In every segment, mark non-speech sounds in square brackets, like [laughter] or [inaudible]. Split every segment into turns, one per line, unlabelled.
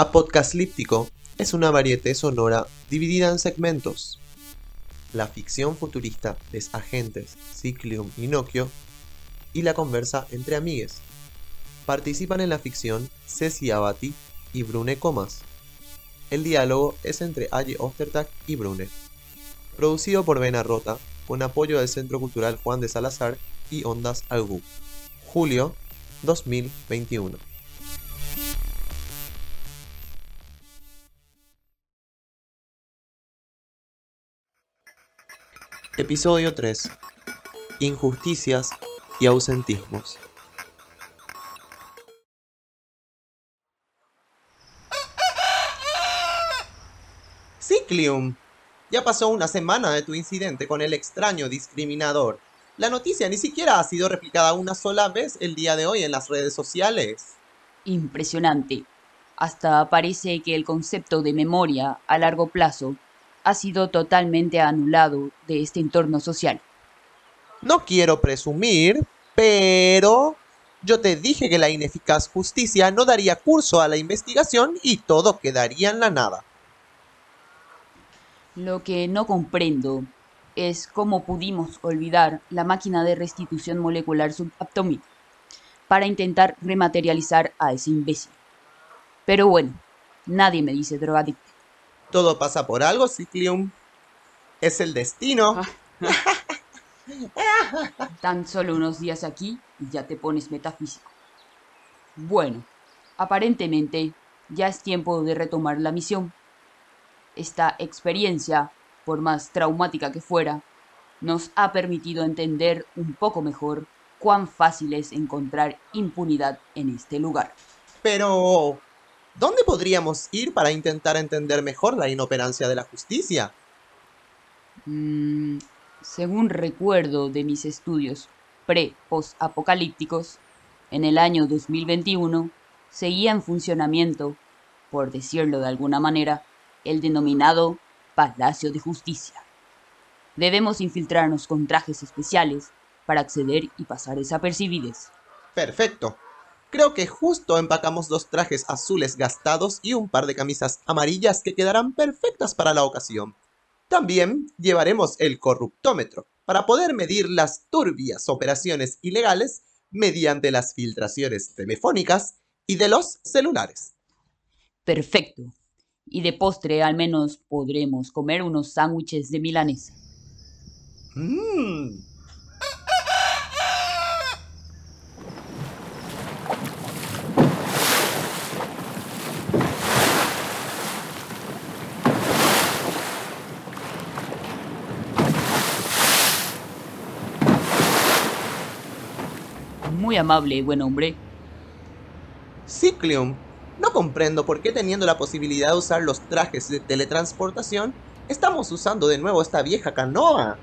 Apodcaslíptico es una varieté sonora dividida en segmentos. La ficción futurista de agentes Ciclium y Nokia y la conversa entre amigues. Participan en la ficción Ceci Abati y Brune Comas. El diálogo es entre Aye Ostertag y Brune. Producido por Vena Rota, con apoyo del Centro Cultural Juan de Salazar y Ondas Algu. Julio 2021. Episodio 3. Injusticias y ausentismos. Ciclium, ya pasó una semana de tu incidente con el extraño discriminador. La noticia ni siquiera ha sido replicada una sola vez el día de hoy en las redes sociales.
Impresionante. Hasta parece que el concepto de memoria a largo plazo ha sido totalmente anulado de este entorno social.
No quiero presumir, pero yo te dije que la ineficaz justicia no daría curso a la investigación y todo quedaría en la nada.
Lo que no comprendo es cómo pudimos olvidar la máquina de restitución molecular subatómica para intentar rematerializar a ese imbécil. Pero bueno, nadie me dice drogadicto.
Todo pasa por algo, Ciclium. Es el destino. [laughs]
Tan solo unos días aquí y ya te pones metafísico. Bueno, aparentemente ya es tiempo de retomar la misión. Esta experiencia, por más traumática que fuera, nos ha permitido entender un poco mejor cuán fácil es encontrar impunidad en este lugar.
Pero, ¿dónde podríamos ir para intentar entender mejor la inoperancia de la justicia?
Mm, según recuerdo de mis estudios pre-post-apocalípticos, en el año 2021 seguía en funcionamiento, por decirlo de alguna manera, el denominado Palacio de Justicia. Debemos infiltrarnos con trajes especiales para acceder y pasar desapercibidos.
Perfecto. Creo que justo empacamos dos trajes azules gastados y un par de camisas amarillas que quedarán perfectas para la ocasión. También llevaremos el corruptómetro para poder medir las turbias operaciones ilegales mediante las filtraciones telefónicas y de los celulares.
Perfecto. Y de postre al menos podremos comer unos sándwiches de milanesa.
Mmm.
Muy amable, buen hombre.
Ciclium, no comprendo por qué teniendo la posibilidad de usar los trajes de teletransportación, estamos usando de nuevo esta vieja canoa.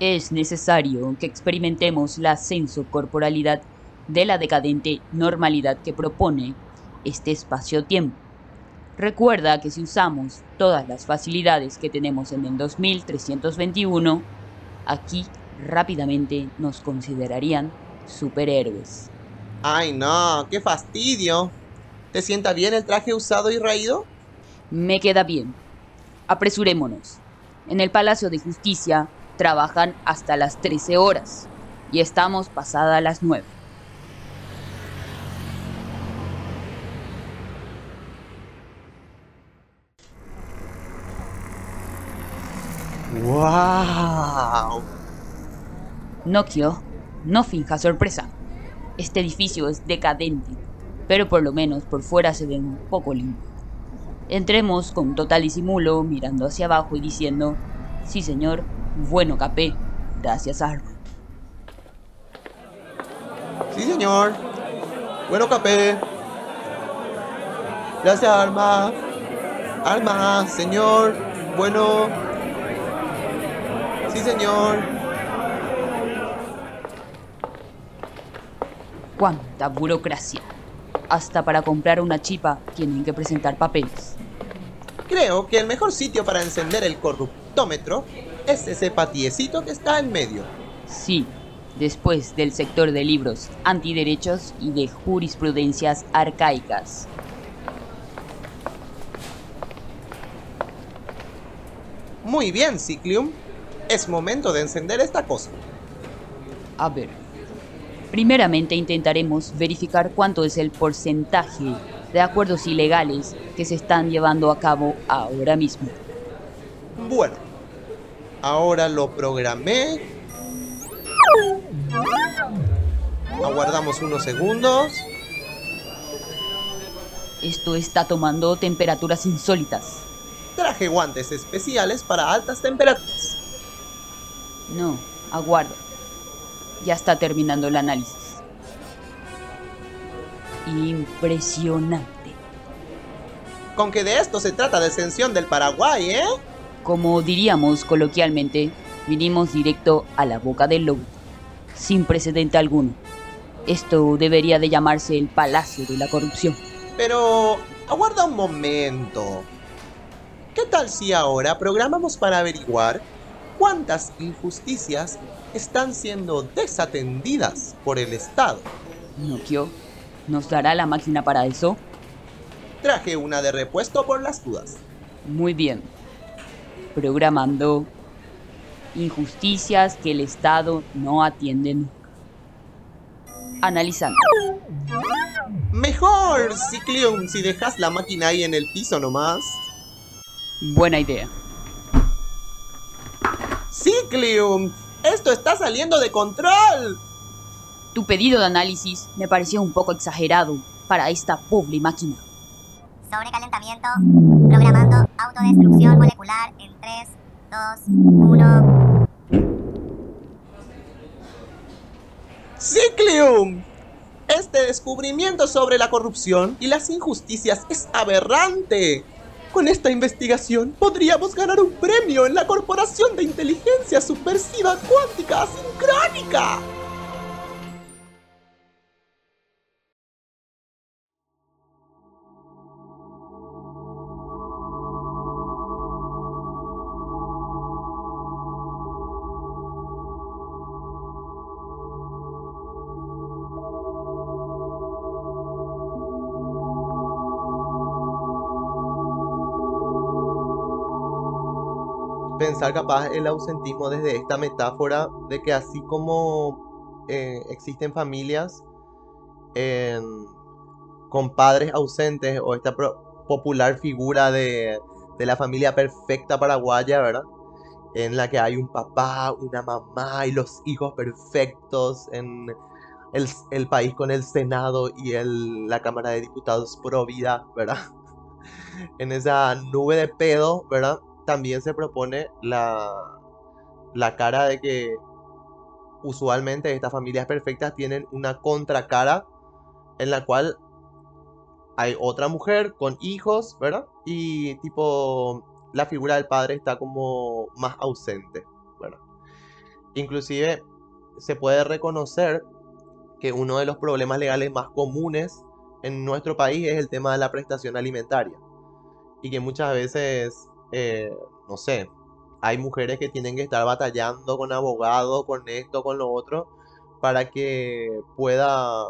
Es necesario que experimentemos la ascenso-corporalidad de la decadente normalidad que propone este espacio-tiempo. Recuerda que si usamos todas las facilidades que tenemos en el 2321, aquí rápidamente nos considerarían superhéroes.
Ay no, qué fastidio. ¿Te sienta bien el traje usado y raído?
Me queda bien. Apresurémonos. En el Palacio de Justicia trabajan hasta las 13 horas y estamos pasadas las 9.
¡Wow!
Nokio, no finja sorpresa. Este edificio es decadente, pero por lo menos por fuera se ve un poco limpio. Entremos con total disimulo, mirando hacia abajo y diciendo, sí señor, bueno capé, gracias Arma.
Sí señor, bueno capé. Gracias Alma. Alma, señor, bueno. Sí señor.
¡Cuánta burocracia! Hasta para comprar una chipa tienen que presentar papeles.
Creo que el mejor sitio para encender el corruptómetro es ese patiecito que está en medio.
Sí, después del sector de libros antiderechos y de jurisprudencias arcaicas.
Muy bien, Ciclium. Es momento de encender esta cosa.
A ver, Primeramente intentaremos verificar cuánto es el porcentaje de acuerdos ilegales que se están llevando a cabo ahora mismo.
Bueno, ahora lo programé. Aguardamos unos segundos.
Esto está tomando temperaturas insólitas.
Traje guantes especiales para altas temperaturas.
No, aguardo. Ya está terminando el análisis. Impresionante.
Con que de esto se trata de exención del Paraguay, ¿eh?
Como diríamos coloquialmente, vinimos directo a la boca del lobo, sin precedente alguno. Esto debería de llamarse el Palacio de la Corrupción.
Pero, aguarda un momento. ¿Qué tal si ahora programamos para averiguar cuántas injusticias están siendo desatendidas por el Estado?
Nokio, ¿nos dará la máquina para eso?
Traje una de repuesto por las dudas.
Muy bien. Programando injusticias que el Estado no atiende nunca. Analizando.
Mejor, Ciclium, si dejas la máquina ahí en el piso nomás.
Buena idea.
Ciclium, esto está saliendo de control.
Tu pedido de análisis me pareció un poco exagerado para esta pobre máquina.
Sobrecalentamiento. Programando autodestrucción molecular en 3, 2, 1.
Ciclium. Este descubrimiento sobre la corrupción y las injusticias es aberrante. Con esta investigación podríamos ganar un premio en la Corporación de Inteligencia Subversiva Cuántica Sincrónica. Capaz el ausentismo desde esta metáfora de que así como eh, existen familias con padres ausentes o esta popular figura de, de, la familia perfecta paraguaya, ¿verdad? En la que hay un papá, una mamá y los hijos perfectos en el, país con el Senado y la Cámara de Diputados pro vida, ¿verdad? [laughs] en esa nube de pedo, ¿verdad? También se propone la, la cara de que usualmente estas familias perfectas tienen una contracara en la cual hay otra mujer con hijos, ¿verdad? Y tipo la figura del padre está como más ausente, ¿verdad? Inclusive se puede reconocer que uno de los problemas legales más comunes en nuestro país es el tema de la prestación alimentaria y que muchas veces eh, no sé, hay mujeres que tienen que estar batallando con abogados, con esto, con lo otro, para que pueda,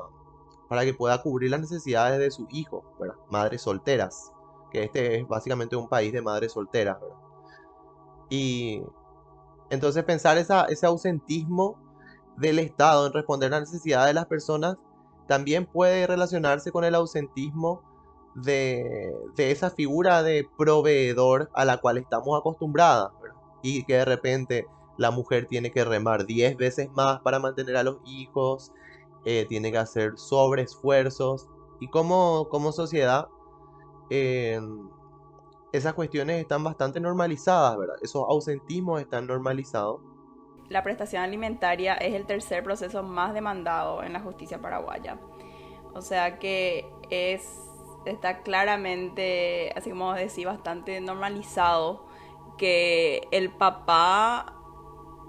para que pueda cubrir las necesidades de su hijo. Madres solteras, que este es básicamente un país de madres solteras. Y entonces pensar ese ausentismo del Estado en responder a las necesidades de las personas también puede relacionarse con el ausentismo de, esa figura de proveedor a la cual estamos acostumbradas, y que de repente la mujer tiene que remar 10 veces más para mantener a los hijos, eh, tiene que hacer sobreesfuerzos, y como, como sociedad, em, esas cuestiones están bastante normalizadas, ¿verdad? Esos ausentismos están normalizados.
La prestación alimentaria es el tercer proceso más demandado en la justicia paraguaya. O sea que es está claramente, así como decía, bastante normalizado que el papá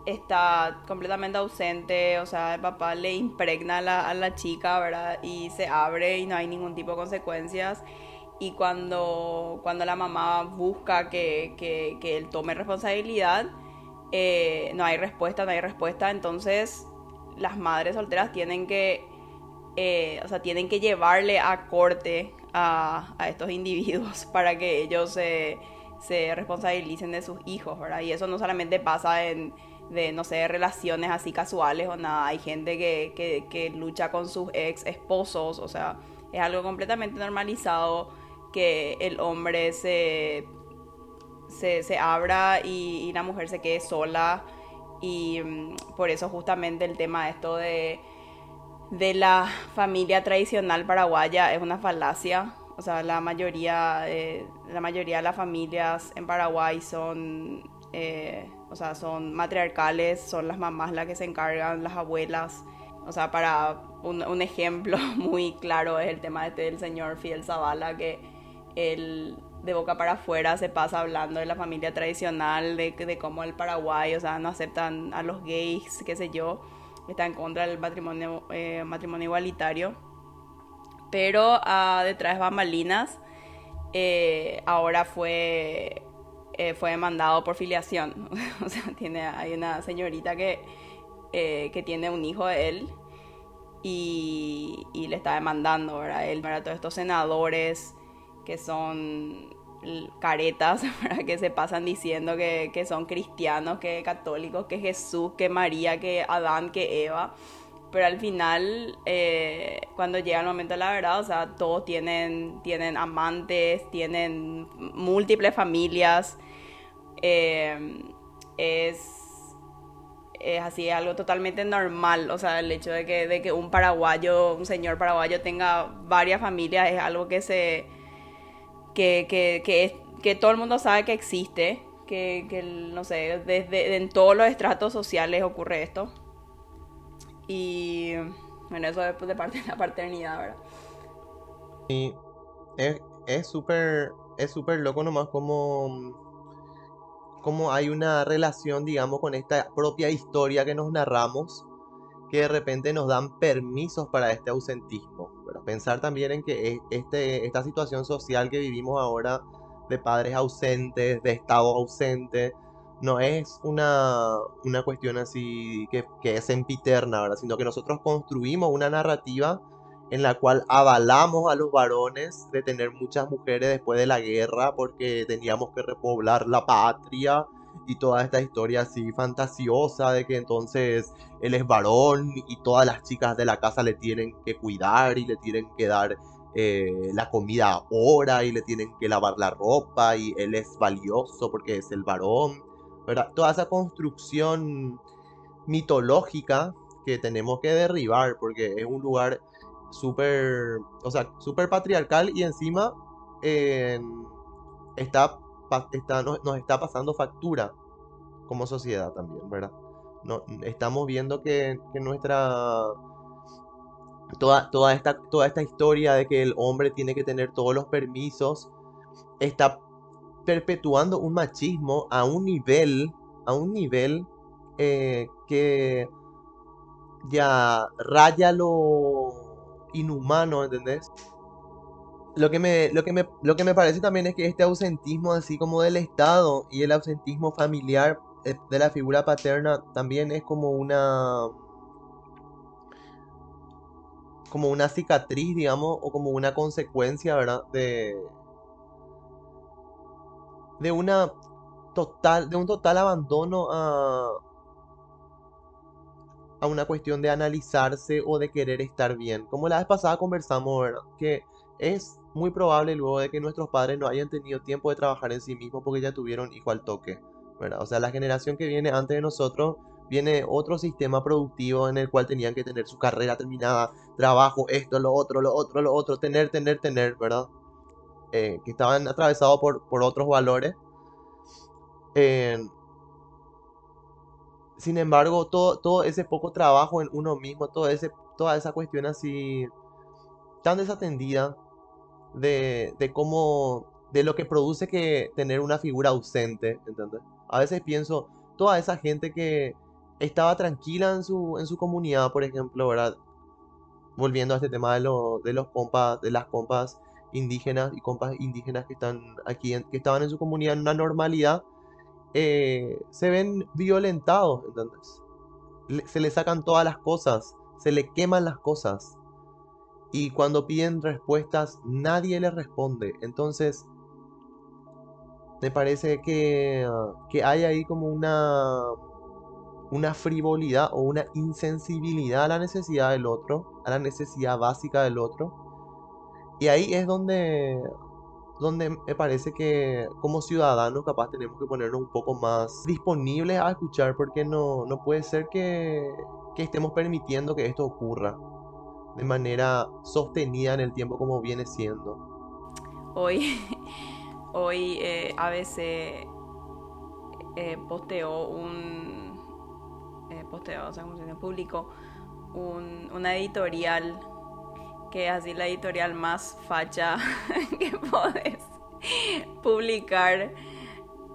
está completamente ausente, o sea, el papá le impregna a la, a la, chica, ¿verdad? Y se abre y no hay ningún tipo de consecuencias. Y cuando, cuando la mamá busca que, que, que él tome responsabilidad, eh, no hay respuesta, no hay respuesta. Entonces, las madres solteras tienen que, eh, o sea, tienen que llevarle a corte a, estos individuos [laughs] para que ellos se, se responsabilicen de sus hijos, ¿verdad? Y eso no solamente pasa en, de, no sé, relaciones así casuales o nada. Hay gente que, que, lucha con sus ex esposos, o sea, es algo completamente normalizado que el hombre se, se, se abra y, la mujer se quede sola. Y um, por eso justamente el tema esto de, de la familia tradicional paraguaya es una falacia. O sea, la mayoría, de, la mayoría de las familias en Paraguay son, eh, o sea, son matriarcales, son las mamás las que se encargan, las abuelas. O sea, para un, un ejemplo [laughs] muy claro es el tema este del señor Fidel Zavala, que él de boca para afuera se pasa hablando de la familia tradicional, de, de cómo el Paraguay, o sea, no aceptan a los gays, qué sé yo, está en contra del matrimonio, eh, matrimonio igualitario. Pero uh, detrás de bambalinas, eh, ahora fue, eh, fue demandado por filiación. [laughs] o sea, tiene, hay una señorita que, que tiene un hijo de él y, y le está demandando, ¿verdad? Él, para todos estos senadores que son caretas [laughs] para que se pasan diciendo que, que, son cristianos, que católicos, que Jesús, que María, que Adán, que Eva. Pero al final, eh, cuando llega el momento de la verdad, o sea, todos tienen, tienen amantes, tienen múltiples familias. Eh, es, es así, algo totalmente normal. O sea, el hecho de que, de que un paraguayo, un señor paraguayo tenga varias familias es algo que se que, que, que, que todo el mundo sabe que existe, que, que no sé, desde en todos los estratos sociales ocurre esto. Y bueno, eso es de parte [laughs] de la paternidad, ¿verdad?
Y es súper es súper loco nomás como, como hay una relación, digamos, con esta propia historia que nos narramos, que de repente nos dan permisos para este ausentismo. Pensar también en que este, esta situación social que vivimos ahora de padres ausentes, de Estado ausente, no es una, una cuestión así que, que es sempiterna, ¿verdad? sino que nosotros construimos una narrativa en la cual avalamos a los varones de tener muchas mujeres después de la guerra porque teníamos que repoblar la patria y toda esta historia así fantasiosa de que entonces él es varón y todas las chicas de la casa le tienen que cuidar y le tienen que dar eh, la comida ahora y le tienen que lavar la ropa y él es valioso porque es el varón. Toda esa construcción mitológica que tenemos que derribar porque es un lugar súper, o sea, súper patriarcal y encima eh, está nos, está pasando factura como sociedad también, ¿verdad? No, estamos viendo que, que nuestra... Toda, toda, esta, toda esta historia de que el hombre tiene que tener todos los permisos está perpetuando un machismo a un nivel, a un nivel eh, que ya raya lo inhumano, ¿entendés? Lo que, me, lo, que me, lo que me parece también es que este ausentismo así como del Estado y el ausentismo familiar eh, de la figura paterna también es como una como una cicatriz, digamos, o como una consecuencia, ¿verdad? De de una total de un total abandono a a una cuestión de analizarse o de querer estar bien. Como la vez pasada conversamos, ¿verdad? Que es muy probable luego de que nuestros padres no hayan tenido tiempo de trabajar en sí mismos porque ya tuvieron hijo al toque. ¿verdad? O sea, la generación que viene antes de nosotros viene otro sistema productivo en el cual tenían que tener su carrera terminada, trabajo, esto, lo otro, lo otro, lo otro, tener, tener, tener, ¿verdad? Eh, que estaban atravesados por, por otros valores. Eh, sin embargo, todo, todo ese poco trabajo en uno mismo, todo ese, toda esa cuestión así tan desatendida, de, cómo, de lo que produce que tener una figura ausente. A veces pienso, toda esa gente que estaba tranquila en su, en su comunidad, por ejemplo, ¿verdad? Volviendo a este tema de, lo, de los compas, de las compas indígenas y compas indígenas que están aquí, que estaban en su comunidad en una normalidad, eh, se ven violentados, ¿entendés? se le sacan todas las cosas, se le queman las cosas, y cuando piden respuestas nadie les responde. Entonces, Me parece que, que hay ahí como una, una frivolidad o una insensibilidad a la necesidad del otro, a la necesidad básica del otro. Y ahí es donde, donde me parece que como ciudadanos capaz tenemos que ponernos un poco más disponibles a escuchar porque no, no puede ser que, que estemos permitiendo que esto ocurra de manera sostenida en el tiempo como viene siendo.
Hoy, [laughs] hoy eh, ABC eh, posteó un eh, posteó, o sea, publicó un, una editorial que es así la editorial más facha [laughs] que podés publicar,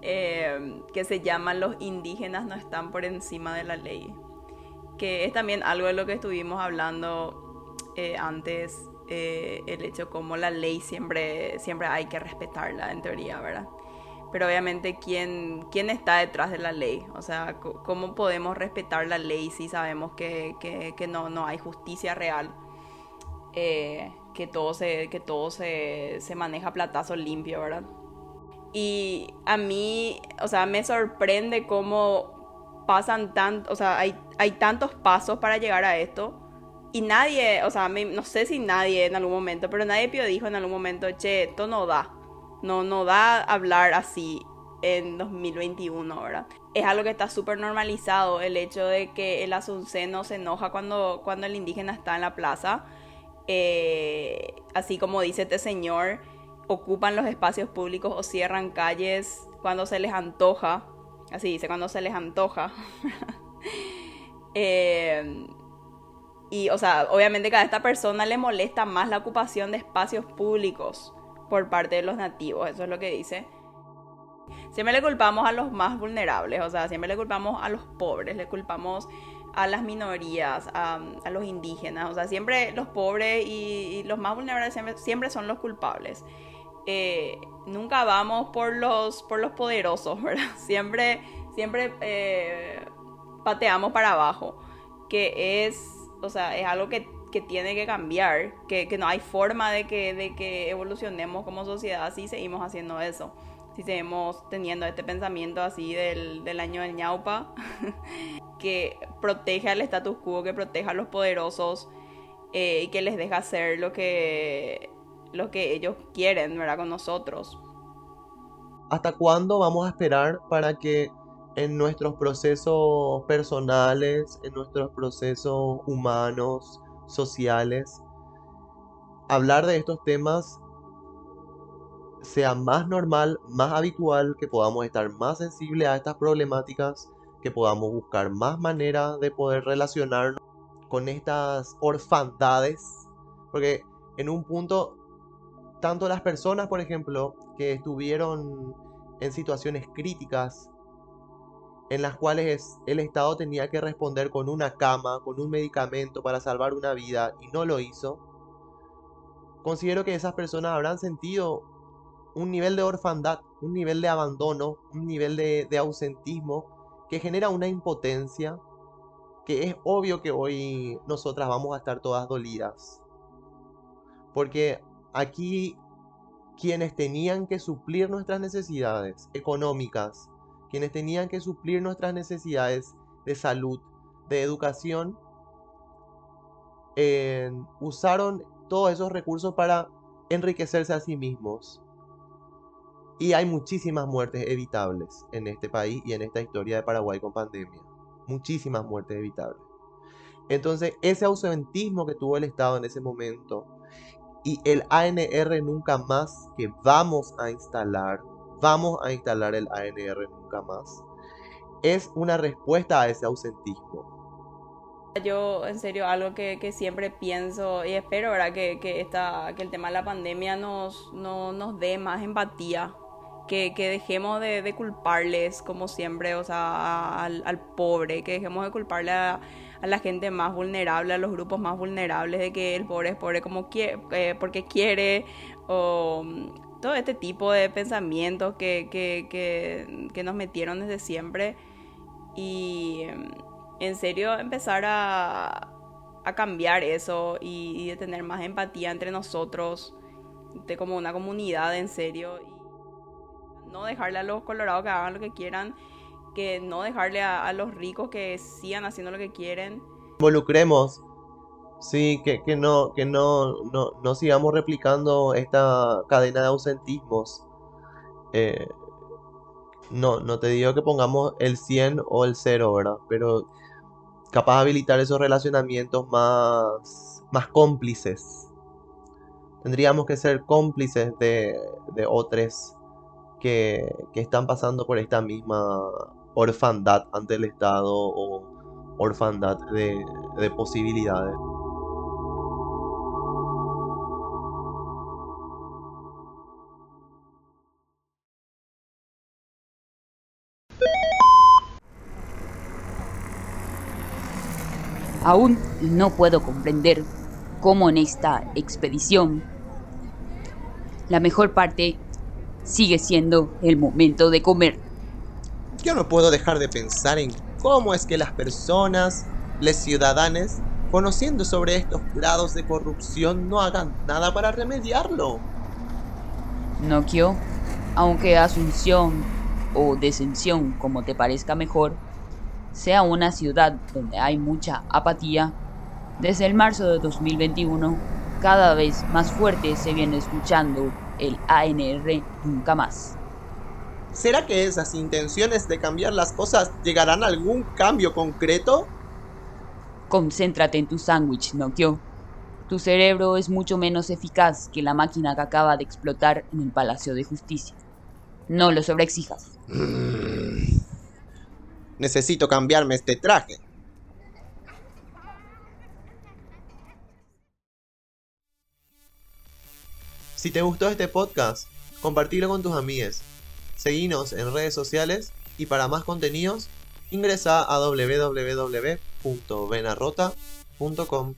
eh, que se llama Los indígenas no están por encima de la ley, que es también algo de lo que estuvimos hablando eh, antes, eh, el hecho como la ley siempre, siempre hay que respetarla en teoría, ¿verdad? Pero obviamente, ¿quién, ¿quién está detrás de la ley? O sea, ¿cómo podemos respetar la ley si sabemos que, que, que no, no hay justicia real? Eh, que todo se, que todo se, se maneja platazo limpio, ¿verdad? Y a mí, o sea, me sorprende cómo pasan tanto, o sea, hay, hay tantos pasos para llegar a esto. Y nadie, o sea, no sé si nadie en algún momento, pero nadie dijo en algún momento, che, esto no da. No, no da hablar así en 2021, ¿verdad? Es algo que está súper normalizado, el hecho de que el asunceno se enoja cuando, cuando el indígena está en la plaza eh, así como dice este señor, ocupan los espacios públicos o cierran calles cuando se les antoja. Así dice, cuando se les antoja. [laughs] Eh, y, o sea, obviamente que a esta persona le molesta más la ocupación de espacios públicos por parte de los nativos, eso es lo que dice. Siempre le culpamos a los más vulnerables, o sea, siempre le culpamos a los pobres, le culpamos a las minorías, a, los indígenas. O sea, siempre los pobres y, los más vulnerables siempre, son los culpables. Eh, nunca vamos por los, por los poderosos, [laughs] ¿verdad? Siempre, siempre eh, pateamos para abajo. Que es, o sea, es algo que, tiene que cambiar. Que, no hay forma de que, de que evolucionemos como sociedad si seguimos haciendo eso si seguimos teniendo este pensamiento así del, del año del ñaupa, [laughs] que protege al status quo, que proteja a los poderosos eh, y que les deja hacer lo que, lo que ellos quieren, ¿verdad? Con nosotros.
¿Hasta cuándo vamos a esperar para que en nuestros procesos personales, en nuestros procesos humanos, sociales, hablar de estos temas sea más normal, más habitual, que podamos estar más sensibles a estas problemáticas, que podamos buscar más maneras de poder relacionarnos con estas orfandades, porque en un punto, tanto las personas, por ejemplo, que estuvieron en situaciones críticas, en las cuales el Estado tenía que responder con una cama, con un medicamento para salvar una vida y no lo hizo, considero que esas personas habrán sentido un nivel de orfandad, un nivel de abandono, un nivel de, ausentismo que genera una impotencia que es obvio que hoy nosotras vamos a estar todas dolidas. Porque aquí quienes tenían que suplir nuestras necesidades económicas, quienes tenían que suplir nuestras necesidades de salud, de educación, eh, usaron todos esos recursos para enriquecerse a sí mismos. Y hay muchísimas muertes evitables en este país y en esta historia de Paraguay con pandemia. Muchísimas muertes evitables. Entonces, ese ausentismo que tuvo el Estado en ese momento y el ANR nunca más que vamos a instalar, vamos a instalar el ANR nunca más, es una respuesta a ese ausentismo.
Yo, en serio, algo que, siempre pienso y espero, ¿verdad? Que, que, esta, que el tema de la pandemia nos, no, nos dé más empatía que, dejemos de, culparles, como siempre, o sea, al, pobre, que dejemos de culparle a, la gente más vulnerable, a los grupos más vulnerables, de que el pobre es pobre como quiere, eh, porque quiere, o todo este tipo de pensamientos que, que, nos metieron desde siempre. Y mm, en serio, empezar a, a cambiar eso y, y, de tener más empatía entre nosotros, de como una comunidad en serio no dejarle a los colorados que hagan lo que quieran, que no dejarle a, a los ricos que sigan haciendo lo que quieren.
Involucremos, sí, que, que no, que no, no, no sigamos replicando esta cadena de ausentismos. Eh, no, no te digo que pongamos el 100 o el 0, ¿verdad? Pero capaz de habilitar esos relacionamientos más, más cómplices. Tendríamos que ser cómplices de, de otros que, que están pasando por esta misma orfandad ante el Estado o orfandad de, de posibilidades.
Aún no puedo comprender cómo en esta expedición la mejor parte sigue siendo el momento de comer.
Yo no puedo dejar de pensar en cómo es que las personas, los ciudadanos, conociendo sobre estos grados de corrupción, no hagan nada para remediarlo.
Nokio, aunque Asunción o Descensión, como te parezca mejor, sea una ciudad donde hay mucha apatía, desde el marzo de 2021 cada vez más fuerte se viene escuchando el ANR nunca más.
¿Será que esas intenciones de cambiar las cosas llegarán a algún cambio concreto?
Concéntrate en tu sándwich, Nokio. Tu cerebro es mucho menos eficaz que la máquina que acaba de explotar en el Palacio de Justicia. No lo sobreexijas. [clears throat]
Necesito cambiarme este traje. Si te gustó este podcast, compartilo con tus amigues. Seguinos en redes sociales y para más contenidos ingresa a www.venarrota.com.